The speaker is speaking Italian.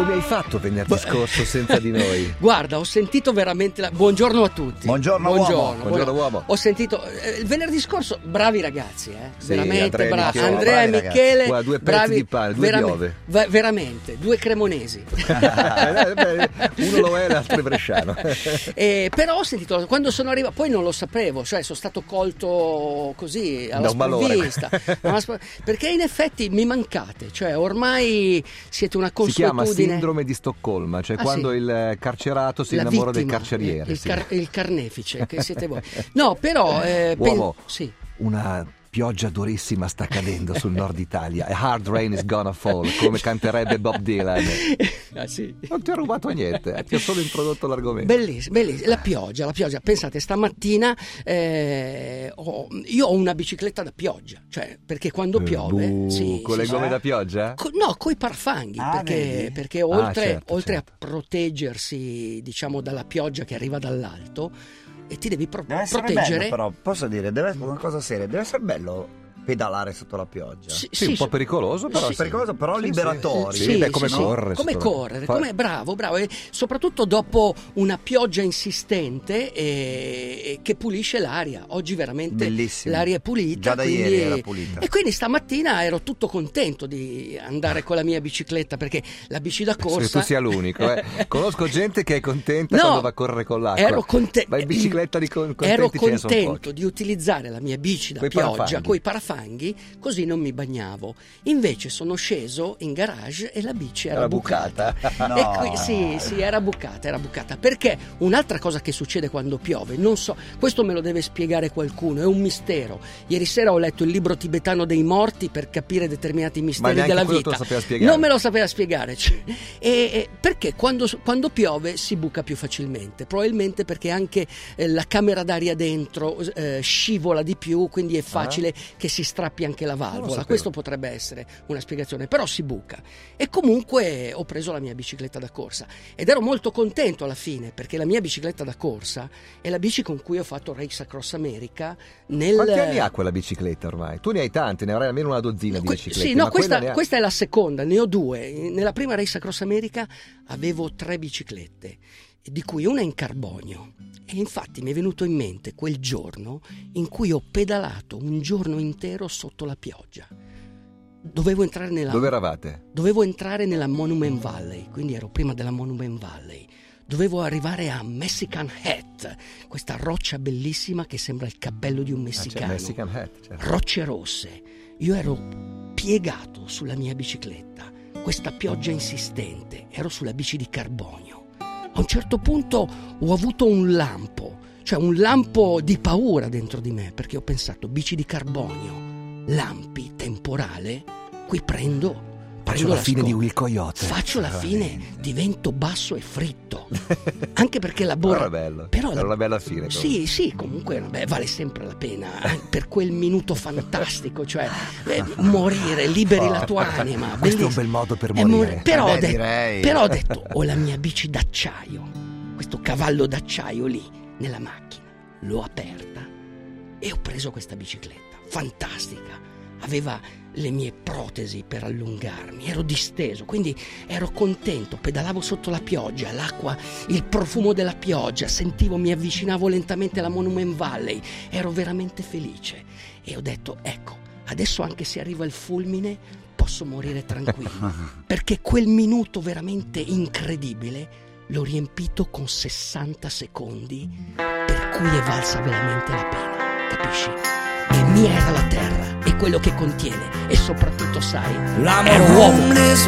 come hai fatto venerdì scorso senza di noi? Guarda, ho sentito veramente. La... Buongiorno a tutti. Buongiorno, Buongiorno, uomo. Buongiorno, uomo. Ho sentito eh, il venerdì scorso, bravi ragazzi, eh? Sì, veramente e bravi. Michele, Andrea e bravi Michele, Guarda, due pezzi bravi, di pane, due veramente, piove. va- veramente, due cremonesi. Uno lo è, l'altro è bresciano. Eh, però ho sentito quando sono arrivato, poi non lo sapevo, cioè sono stato colto così alla sprovvista, perché in effetti mi mancate, cioè ormai siete una consuetudine. Sindrome di Stoccolma, cioè Ah, quando sì. il carcerato si La innamora del vittima, carceriere. il, sì. car- il carnefice che siete voi. No, però eh, Uomo. pen- sì. Una pioggia durissima sta cadendo sul nord Italia. A hard rain is gonna fall, come canterebbe Bob Dylan. Ah, sì. Non ti ho rubato niente, eh, ti ho solo introdotto l'argomento. Bellissimo, bellissimo. La pioggia, la pioggia. Pensate, stamattina eh, ho- io ho una bicicletta da pioggia, cioè perché quando Eh, piove, buh, sì, con sì, le gomme da pioggia? Co- no, coi parfanghi, Ah, perché, perché oltre, Ah, certo, oltre certo. a proteggersi, diciamo, dalla pioggia che arriva dall'alto, e ti devi pro- Deve proteggere. bello però, posso dire, deve essere una cosa seria, deve essere bello pedalare sotto la pioggia. Sì, Sì, un po' pericoloso, però. Sì, pericoloso, però Sì, sì. liberatorio. Sì, beh, come sì. correre. Come la- correre, come- bravo, bravo. E soprattutto dopo una pioggia insistente e- e che pulisce l'aria. Oggi veramente Bellissimo. l'aria è pulita. Già da quindi- ieri era pulita. E quindi stamattina ero tutto contento di andare con la mia bicicletta perché la bici da Penso che corsa. tu sia l'unico. eh. Conosco gente che è contenta No, quando va a correre con l'acqua. Ero conte- Ma in bicicletta di con- contenti ero contento di utilizzare la mia bici da Coi pioggia con i parafanghi, così non mi bagnavo. Invece sono sceso in garage e la bici era, Era bucata. No. E qui- sì, sì, era bucata, era bucata. Perché un'altra cosa che succede quando piove, non so, questo me lo deve spiegare qualcuno, è un mistero. Ieri sera ho letto il libro tibetano dei morti per capire determinati misteri della vita. Non me lo sapeva spiegare. cioè. E, e perché quando, quando piove si buca più facilmente? Probabilmente perché anche eh, la camera d'aria dentro eh, scivola di più, quindi è facile che si strappi anche la valvola. Questo potrebbe essere una spiegazione, però si buca. E comunque ho preso la mia bicicletta da corsa ed ero molto contento alla fine perché la mia bicicletta da corsa è la bici con cui ho fatto Race Across America nel Quanti anni ha quella bicicletta ormai? Tu ne hai tante, ne avrai almeno una dozzina No, di biciclette. sì, no, questa, ha- questa è la seconda, ne ho due. Nella prima Race Across America avevo tre biciclette, di cui una in carbonio. E infatti mi è venuto in mente quel giorno in cui ho pedalato un giorno intero sotto la pioggia. Dovevo entrare nella, Dove eravate? dovevo entrare nella Monument Valley, quindi ero prima della Monument Valley. Dovevo arrivare a Mexican Hat, questa roccia bellissima che sembra il cappello di un Ah, messicano Mexican Hat. certo. rocce rosse. Io ero piegato sulla mia bicicletta, questa pioggia insistente, ero sulla bici di carbonio. A un certo punto ho avuto un lampo, cioè un lampo di paura dentro di me, perché ho pensato bici di carbonio, lampi, temporale, qui prendo, Faccio la fine di. Will Coyote. Faccio la fine, divento basso e fritto. Anche perché la Però borra... era bello. Però Era la- una bella fine. Sì, sì, comunque vabbè, vale sempre la pena eh, per quel minuto fantastico, cioè eh, morire, liberi la tua anima. Questo è un bellissimo. bel modo per morire. mor- però, Eh ho beh, detto, direi. però ho detto, ho la mia bici d'acciaio, questo cavallo d'acciaio lì, nella macchina. L'ho aperta e ho preso questa bicicletta, fantastica. Aveva le mie protesi per allungarmi, ero disteso, quindi ero contento, pedalavo sotto la pioggia, l'acqua, il profumo della pioggia, sentivo, mi avvicinavo lentamente alla Monument Valley, ero veramente felice. E ho detto, ecco, adesso anche se arriva il fulmine posso morire tranquillo, perché quel minuto veramente incredibile l'ho riempito con 60 secondi, per cui è valsa veramente la pena, capisci? E mia era la terra quello che contiene e soprattutto sai, I'm ero a uomo.